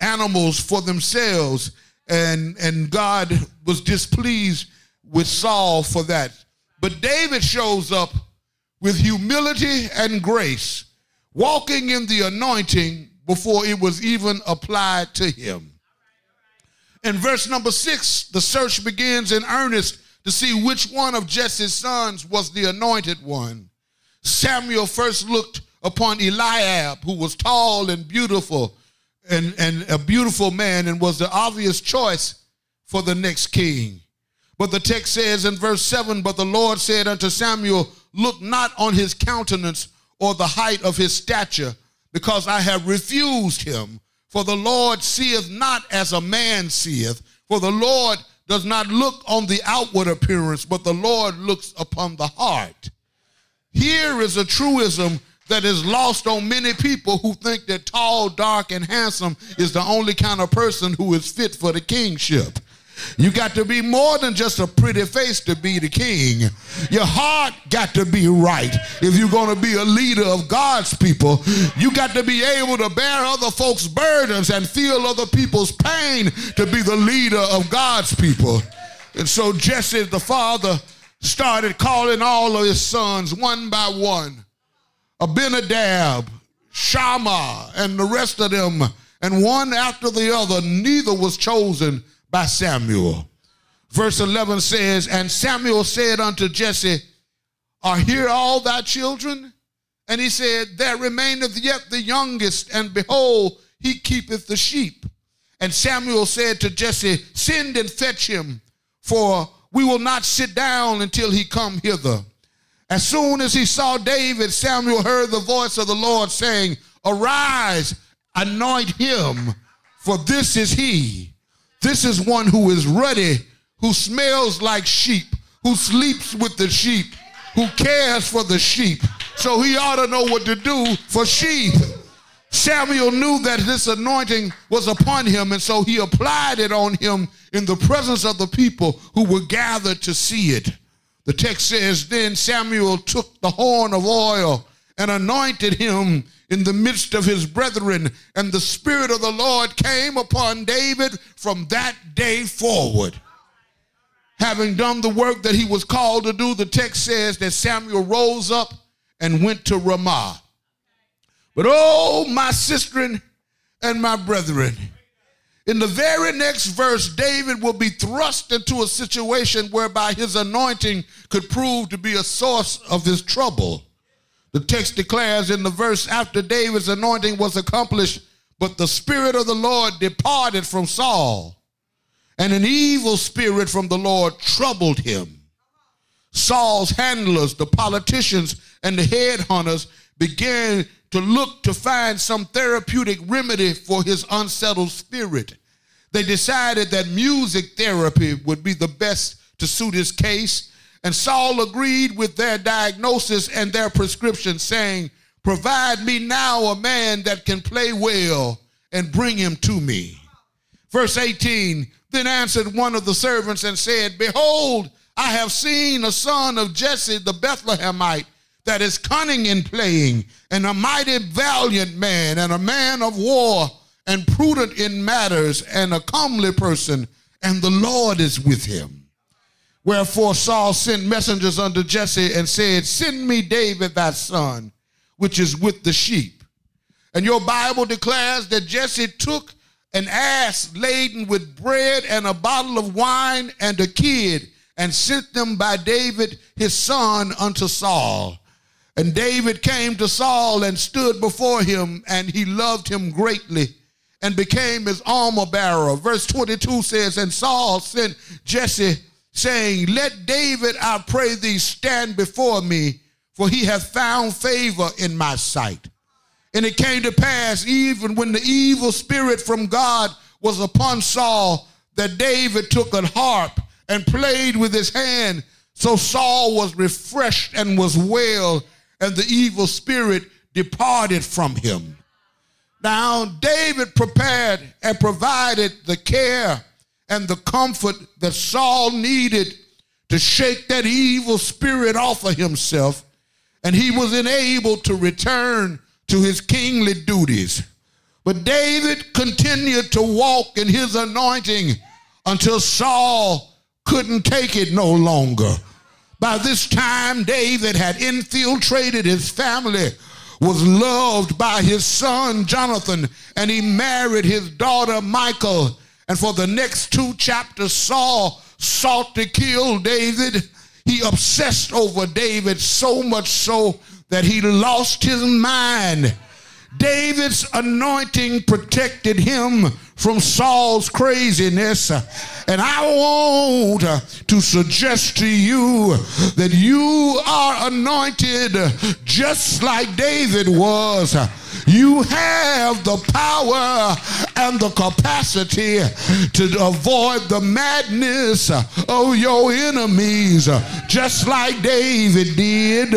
animals for themselves, and, and God was displeased with Saul for that. But David shows up with humility and grace, walking in the anointing before it was even applied to him. In verse number six, the search begins in earnest to see which one of Jesse's sons was the anointed one. Samuel first looked upon Eliab, who was tall and beautiful and, and a beautiful man and was the obvious choice for the next king. But the text says in verse 7 But the Lord said unto Samuel, Look not on his countenance or the height of his stature, because I have refused him. For the Lord seeth not as a man seeth, for the Lord does not look on the outward appearance, but the Lord looks upon the heart. Here is a truism that is lost on many people who think that tall, dark, and handsome is the only kind of person who is fit for the kingship. You got to be more than just a pretty face to be the king. Your heart got to be right. If you're going to be a leader of God's people, you got to be able to bear other folks' burdens and feel other people's pain to be the leader of God's people. And so Jesse, the father, started calling all of his sons one by one Abinadab, Shammah, and the rest of them. And one after the other, neither was chosen by Samuel. Verse 11 says, And Samuel said unto Jesse, Are here all thy children? And he said, There remaineth yet the youngest, and behold, he keepeth the sheep. And Samuel said to Jesse, Send and fetch him, for we will not sit down until he come hither. As soon as he saw David, Samuel heard the voice of the Lord saying, Arise, anoint him, for this is he. This is one who is ruddy, who smells like sheep, who sleeps with the sheep, who cares for the sheep. So he ought to know what to do for sheep. Samuel knew that this anointing was upon him, and so he applied it on him in the presence of the people who were gathered to see it. The text says, Then Samuel took the horn of oil and anointed him in the midst of his brethren, and the Spirit of the Lord came upon David from that day forward. Having done the work that he was called to do, the text says that Samuel rose up and went to Ramah. But oh, my sister and my brethren, In the very next verse, David will be thrust into a situation whereby his anointing could prove to be a source of his trouble. The text declares in the verse after David's anointing was accomplished, but the Spirit of the Lord departed from Saul, and an evil spirit from the Lord troubled him. Saul's handlers, the politicians, and the headhunters began to look to find some therapeutic remedy for his unsettled spirit. They decided that music therapy would be the best to suit his case, and Saul agreed with their diagnosis and their prescription, saying, Provide me now a man that can play well and bring him to me. Verse 18 Then answered one of the servants and said, Behold, I have seen a son of Jesse the Bethlehemite that is cunning in playing, and a mighty valiant man, and a man of war, and prudent in matters, and a comely person, and the Lord is with him. Wherefore Saul sent messengers unto Jesse and said, Send me David thy son, which is with the sheep. And your Bible declares that Jesse took an ass laden with bread and a bottle of wine and a kid and sent them by David his son unto Saul. And David came to Saul and stood before him, and he loved him greatly and became his armor bearer. Verse 22 says, And Saul sent Jesse, saying, Let David, I pray thee, stand before me, for he hath found favor in my sight. And it came to pass, even when the evil spirit from God was upon Saul, that David took a harp and played with his hand. So Saul was refreshed and was well, and the evil spirit departed from him. Now, David prepared and provided the care and the comfort that Saul needed to shake that evil spirit off of himself, and he was enabled to return to his kingly duties. But David continued to walk in his anointing until Saul couldn't take it no longer. By this time, David had infiltrated his family, was loved by his son Jonathan, and he married his daughter Michal. And for the next two chapters, Saul sought to kill David. He obsessed over David so much so that he lost his mind. David's anointing protected him from Saul's craziness. And I want to suggest to you that you are anointed just like David was. You have the power and the capacity to avoid the madness of your enemies, just like David did.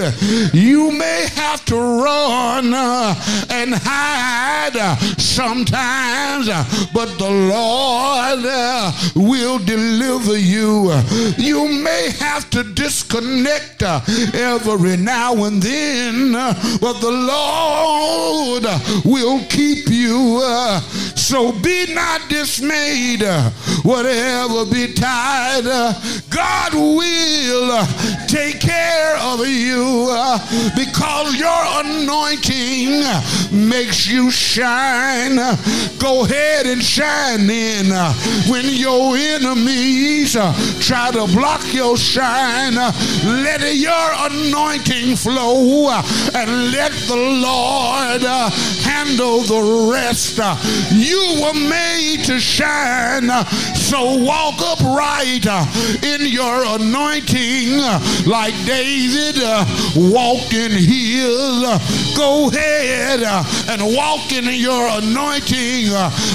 You may have to run and hide sometimes, but the Lord will deliver you. You may have to disconnect every now and then, but the Lord will keep you. Uh, so be not dismayed, uh, whatever betide. Uh, God will take care of you because your anointing makes you shine. Go ahead and shine in when your enemies try to block your shine. Let your anointing flow and let the Lord handle the rest. You were made to shine, so walk upright in your anointing uh, like David uh, walked in his. Uh, go ahead and walk in your anointing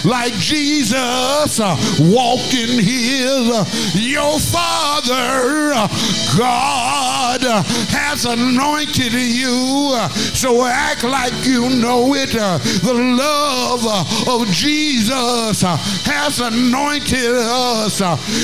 like Jesus walked in his. Your Father, God, has anointed you, so act like you know it. The love of Jesus has anointed us.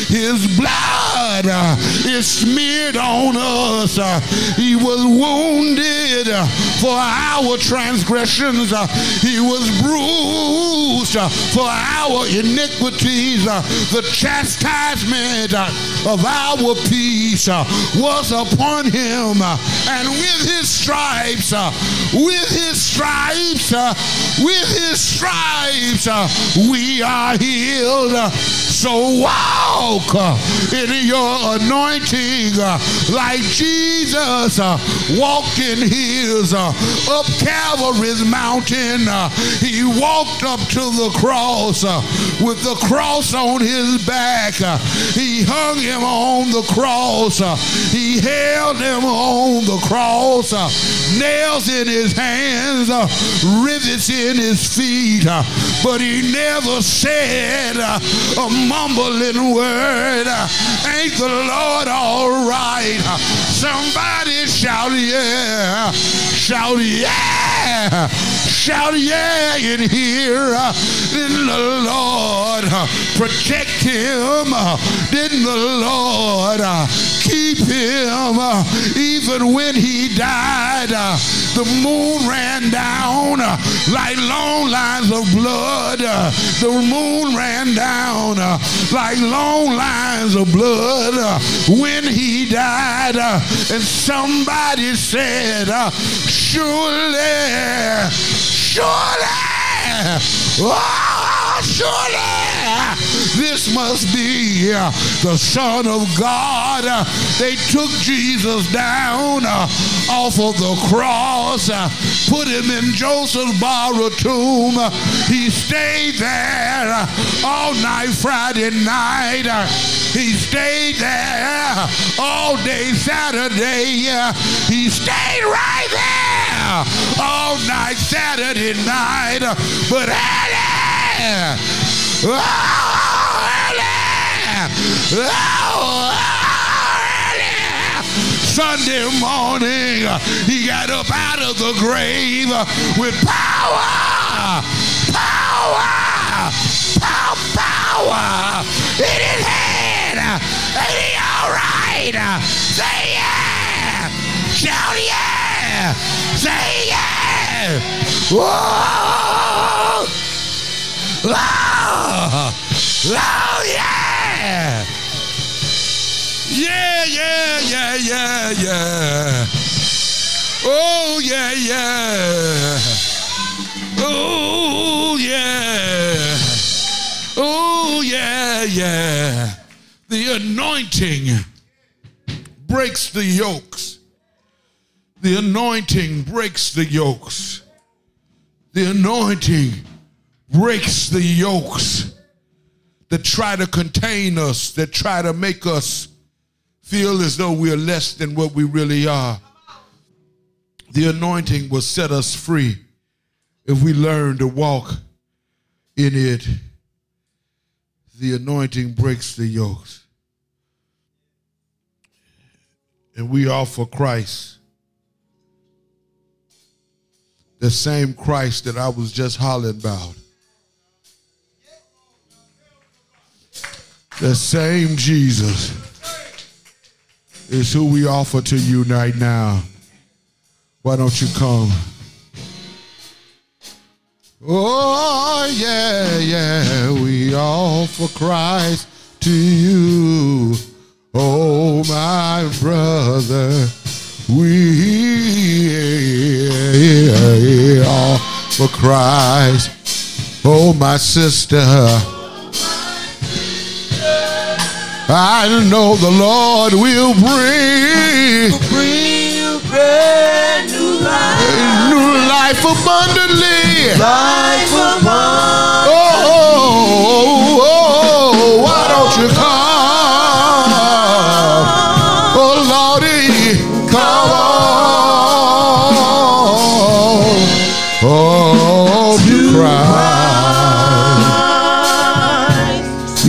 His blood blood uh, is smeared on us. Uh, he was wounded uh, for our transgressions. Uh, he was bruised uh, for our iniquities. Uh, the chastisement of our peace was upon him. and with his stripes, with his stripes, with his stripes, we are healed. So walk in your anointing uh, like Jesus uh, walked in his uh, up Calvary's mountain. He walked up to the cross with the cross on his back. He hung him on the cross. He held him on the cross. Nails in his hands, rivets in his feet. But he never said a mumbling word. uh, Ain't the Lord all right? Somebody shout yeah. Shout yeah. Shout yeah in here. Didn't the Lord protect him? Didn't the Lord keep him even when he died? The moon ran down like long lines of blood. The moon ran down like long lines of blood uh, when he died. uh, And somebody said, uh, surely, surely, oh, surely, this must be uh, the Son of God. Uh, They took Jesus down uh, off of the cross, uh, put him in Joseph's borrowed tomb. Uh, he stayed there uh, all night Friday night. He stayed there all day Saturday. He stayed right there all night Saturday night. But early, Sunday morning, he got up out of the grave with power, power, power, power in his hand. Ain't he all right? Say yeah, shout yeah, say yeah. Whoa! Oh, oh yeah! Yeah, yeah, yeah, yeah, yeah. Oh, yeah, yeah. Oh, yeah. Oh, yeah, yeah. The anointing breaks the yokes. The anointing breaks the yokes. The anointing breaks the yokes that try to contain us, that try to make us feel as though we're less than what we really are. The anointing will set us free if we learn to walk in it. The anointing breaks the yokes. And we offer Christ. The same Christ that I was just hollering about. The same Jesus is who we offer to you right now. Why don't you come? Oh, yeah, yeah, we offer Christ to you. Oh, my brother, we offer Christ. Oh, my sister. I know the Lord will bring Bring brand new life. new life abundantly. Life abundant. Oh, oh, oh, why don't you come?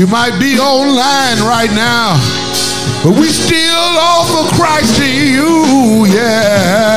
You might be online right now, but we still offer Christ to you, yeah.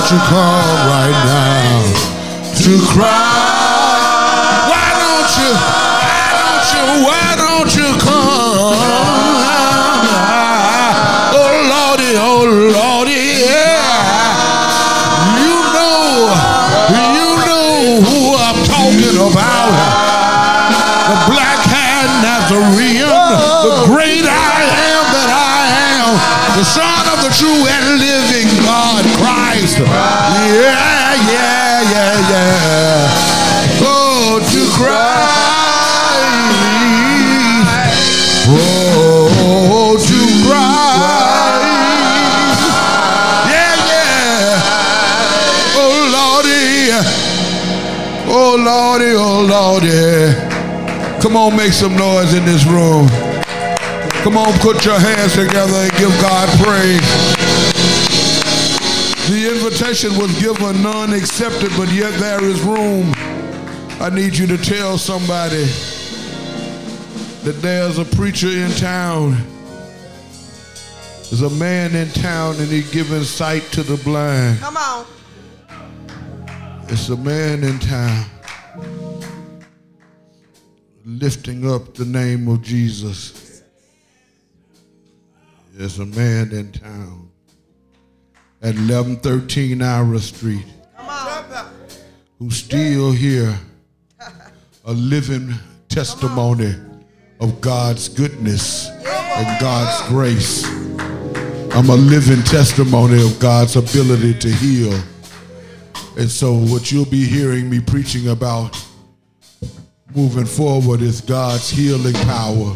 Don't you come right now to cry. Why don't you? Why don't you? Why don't you come? Oh Lordy, oh Lordy, yeah. You know, you know who I'm talking about. The black hand Nazarene, the great I am that I am, the Son of the true and living Christ. Yeah, yeah, yeah, yeah. Oh, to Christ. Oh, to Christ. Yeah, yeah. Oh, Lordy. Oh, Lordy, oh, Lordy. Come on, make some noise in this room. Come on, put your hands together and give God praise. The invitation was given, none accepted, but yet there is room. I need you to tell somebody that there's a preacher in town. There's a man in town and he's giving sight to the blind. Come on. It's a man in town lifting up the name of Jesus. There's a man in town at 1113 Ira Street who's still here, a living testimony of God's goodness and God's grace. I'm a living testimony of God's ability to heal. And so, what you'll be hearing me preaching about moving forward is God's healing power,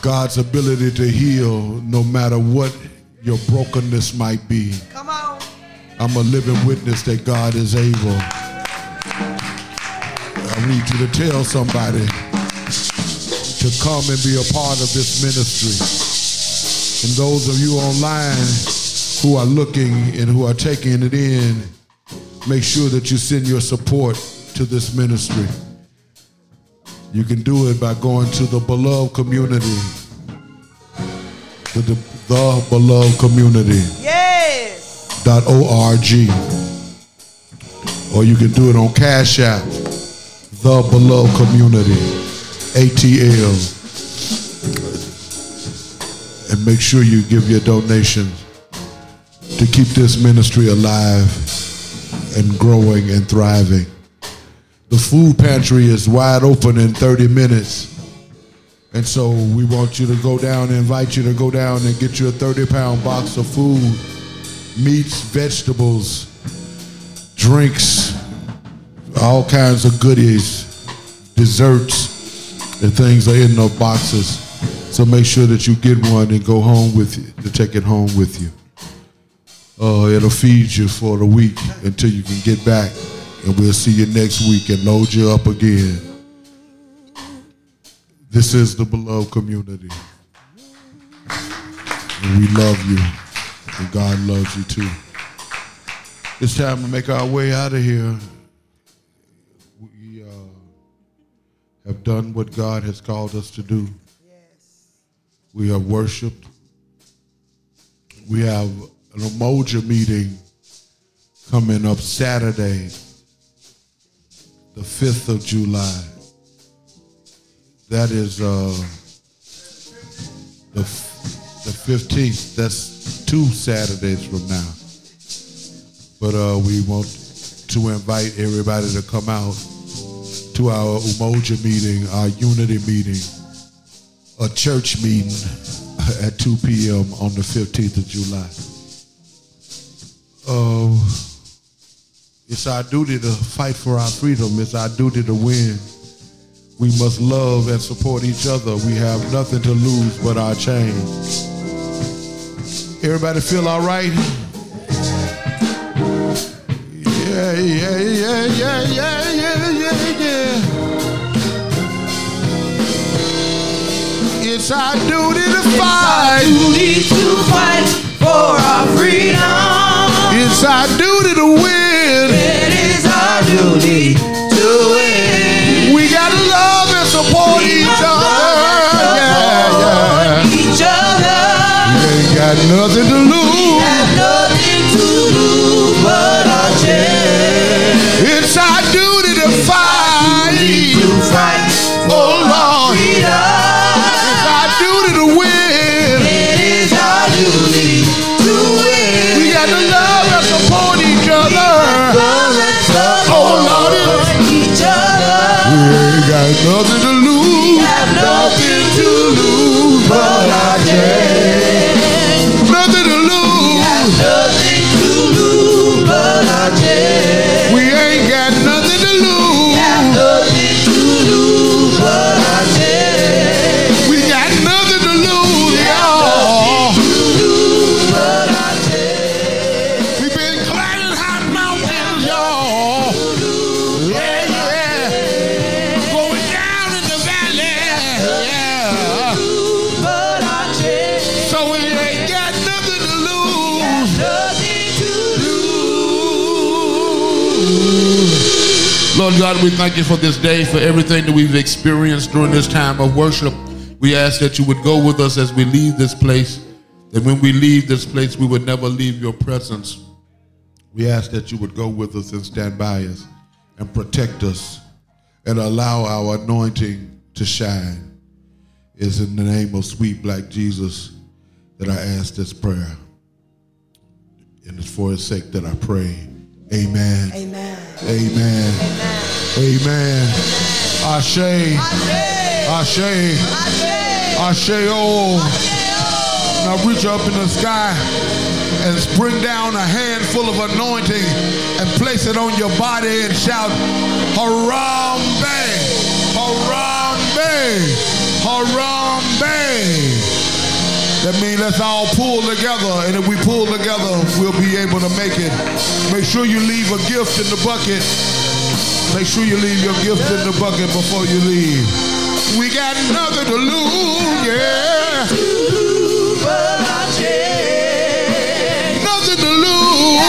God's ability to heal no matter what your brokenness might be. Come on. I'm a living witness that God is able. I need you to tell somebody to come and be a part of this ministry. And those of you online who are looking and who are taking it in, make sure that you send your support to this ministry. You can do it by going to the beloved community, to the, the beloved community Yes. org, or you can do it on Cash App, the beloved community, ATL, and make sure you give your donation to keep this ministry alive and growing and thriving. The food pantry is wide open in 30 minutes. And so we want you to go down and invite you to go down and get you a 30 pound box of food meats, vegetables, drinks, all kinds of goodies, desserts, and things are in those boxes. So make sure that you get one and go home with you, to take it home with you. Uh, it'll feed you for the week until you can get back, and we'll see you next week and load you up again. This is the beloved community. And we love you. And God loves you too. It's time to make our way out of here. We uh, have done what God has called us to do. Yes. We have worshiped. We have an Umoja meeting coming up Saturday, the 5th of July. That is uh, the, the 15th. That's two Saturdays from now. But uh, we want to invite everybody to come out to our Umoja meeting, our unity meeting, a church meeting [laughs] at 2 p.m. on the 15th of July. Uh, it's our duty to fight for our freedom. It's our duty to win. We must love and support each other. We have nothing to lose but our chains. Everybody feel all right? Yeah, yeah, yeah, yeah, yeah, yeah, yeah, yeah. It's our duty to fight. It's our Duty to fight for our freedom. It's our duty to win. It is our duty support each other. Yeah, yeah. Each other. We ain't got nothing to got nothing to lose. Have nothing to lose but our chance. Nothing to lose. Have Nothing to lose but our chance. Lord God, we thank you for this day, for everything that we've experienced during this time of worship. We ask that you would go with us as we leave this place. That when we leave this place, we would never leave your presence. We ask that you would go with us and stand by us and protect us and allow our anointing to shine. It's in the name of sweet black Jesus that I ask this prayer. And it's for his sake that I pray. Amen. Amen. Amen. Amen. Ashe. Ashe. Ashe. Oh. Now reach up in the sky and bring down a handful of anointing and place it on your body and shout, Harambee. Harambee. Harambee. That means let's all pull together, and if we pull together, we'll be able to make it. Make sure you leave a gift in the bucket. Make sure you leave your gift in the bucket before you leave. We got nothing to lose, yeah. Nothing to lose,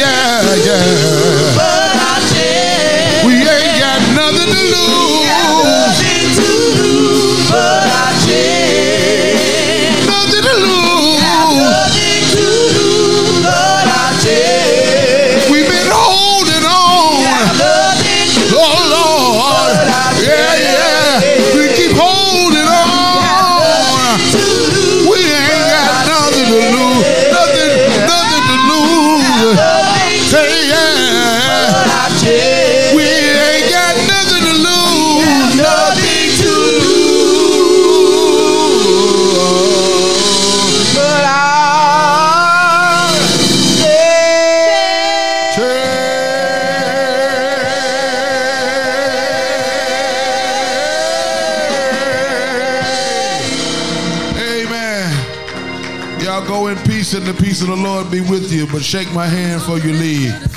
yeah, yeah. We ain't got nothing to lose. Be with you. But shake my hand before you leave.